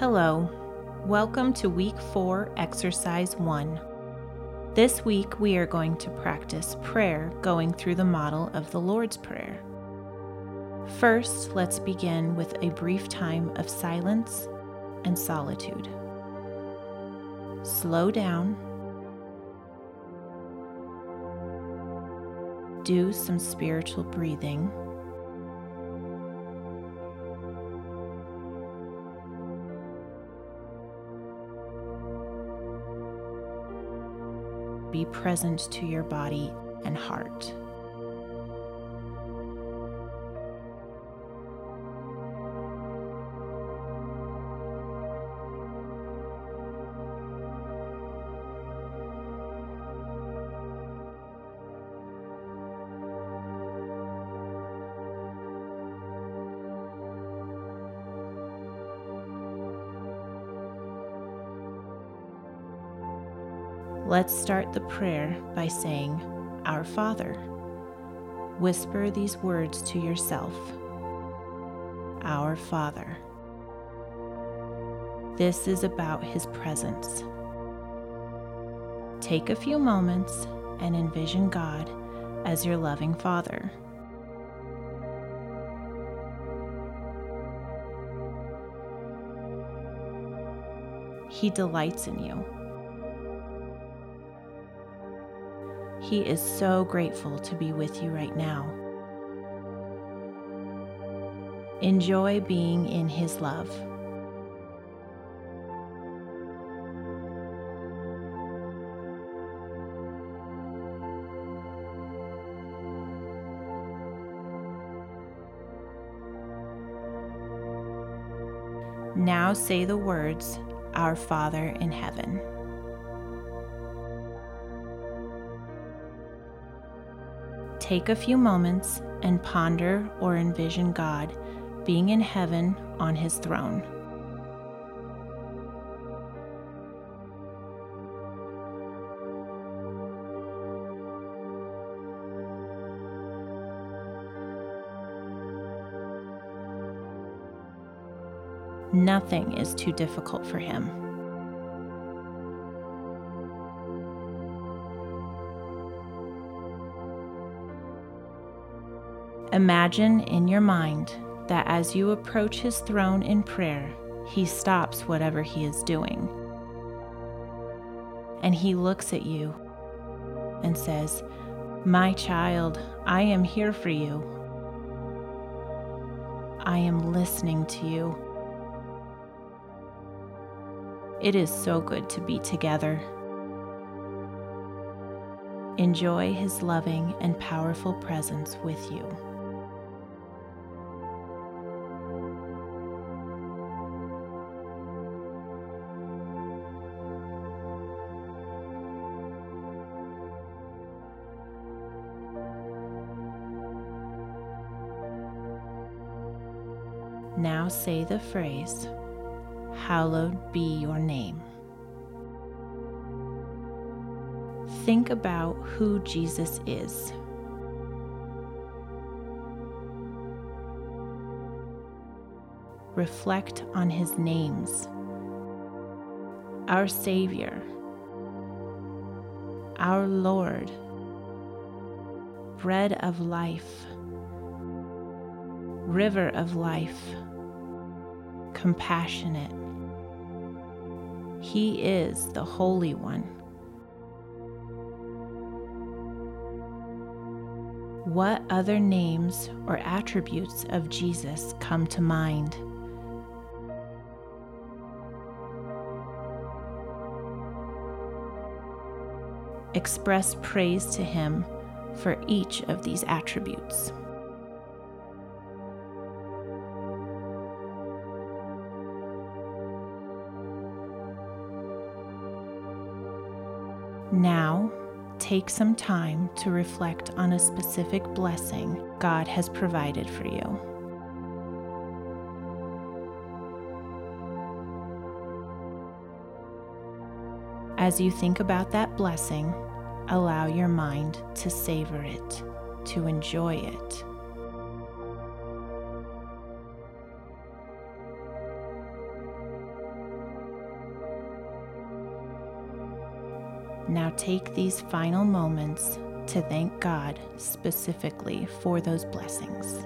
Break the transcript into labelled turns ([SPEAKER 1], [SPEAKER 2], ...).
[SPEAKER 1] Hello, welcome to week four, exercise one. This week we are going to practice prayer going through the model of the Lord's Prayer. First, let's begin with a brief time of silence and solitude. Slow down. Do some spiritual breathing. Be present to your body and heart. Let's start the prayer by saying, Our Father. Whisper these words to yourself Our Father. This is about His presence. Take a few moments and envision God as your loving Father. He delights in you. He is so grateful to be with you right now. Enjoy being in His love. Now say the words, Our Father in heaven. Take a few moments and ponder or envision God being in heaven on his throne. Nothing is too difficult for him. Imagine in your mind that as you approach his throne in prayer, he stops whatever he is doing. And he looks at you and says, My child, I am here for you. I am listening to you. It is so good to be together. Enjoy his loving and powerful presence with you. Now say the phrase, Hallowed be your name. Think about who Jesus is. Reflect on his names. Our Savior, our Lord, Bread of Life, River of Life compassionate. He is the Holy One. What other names or attributes of Jesus come to mind? Express praise to Him for each of these attributes. Now, take some time to reflect on a specific blessing God has provided for you. As you think about that blessing, allow your mind to savor it, to enjoy it. Now take these final moments to thank God specifically for those blessings.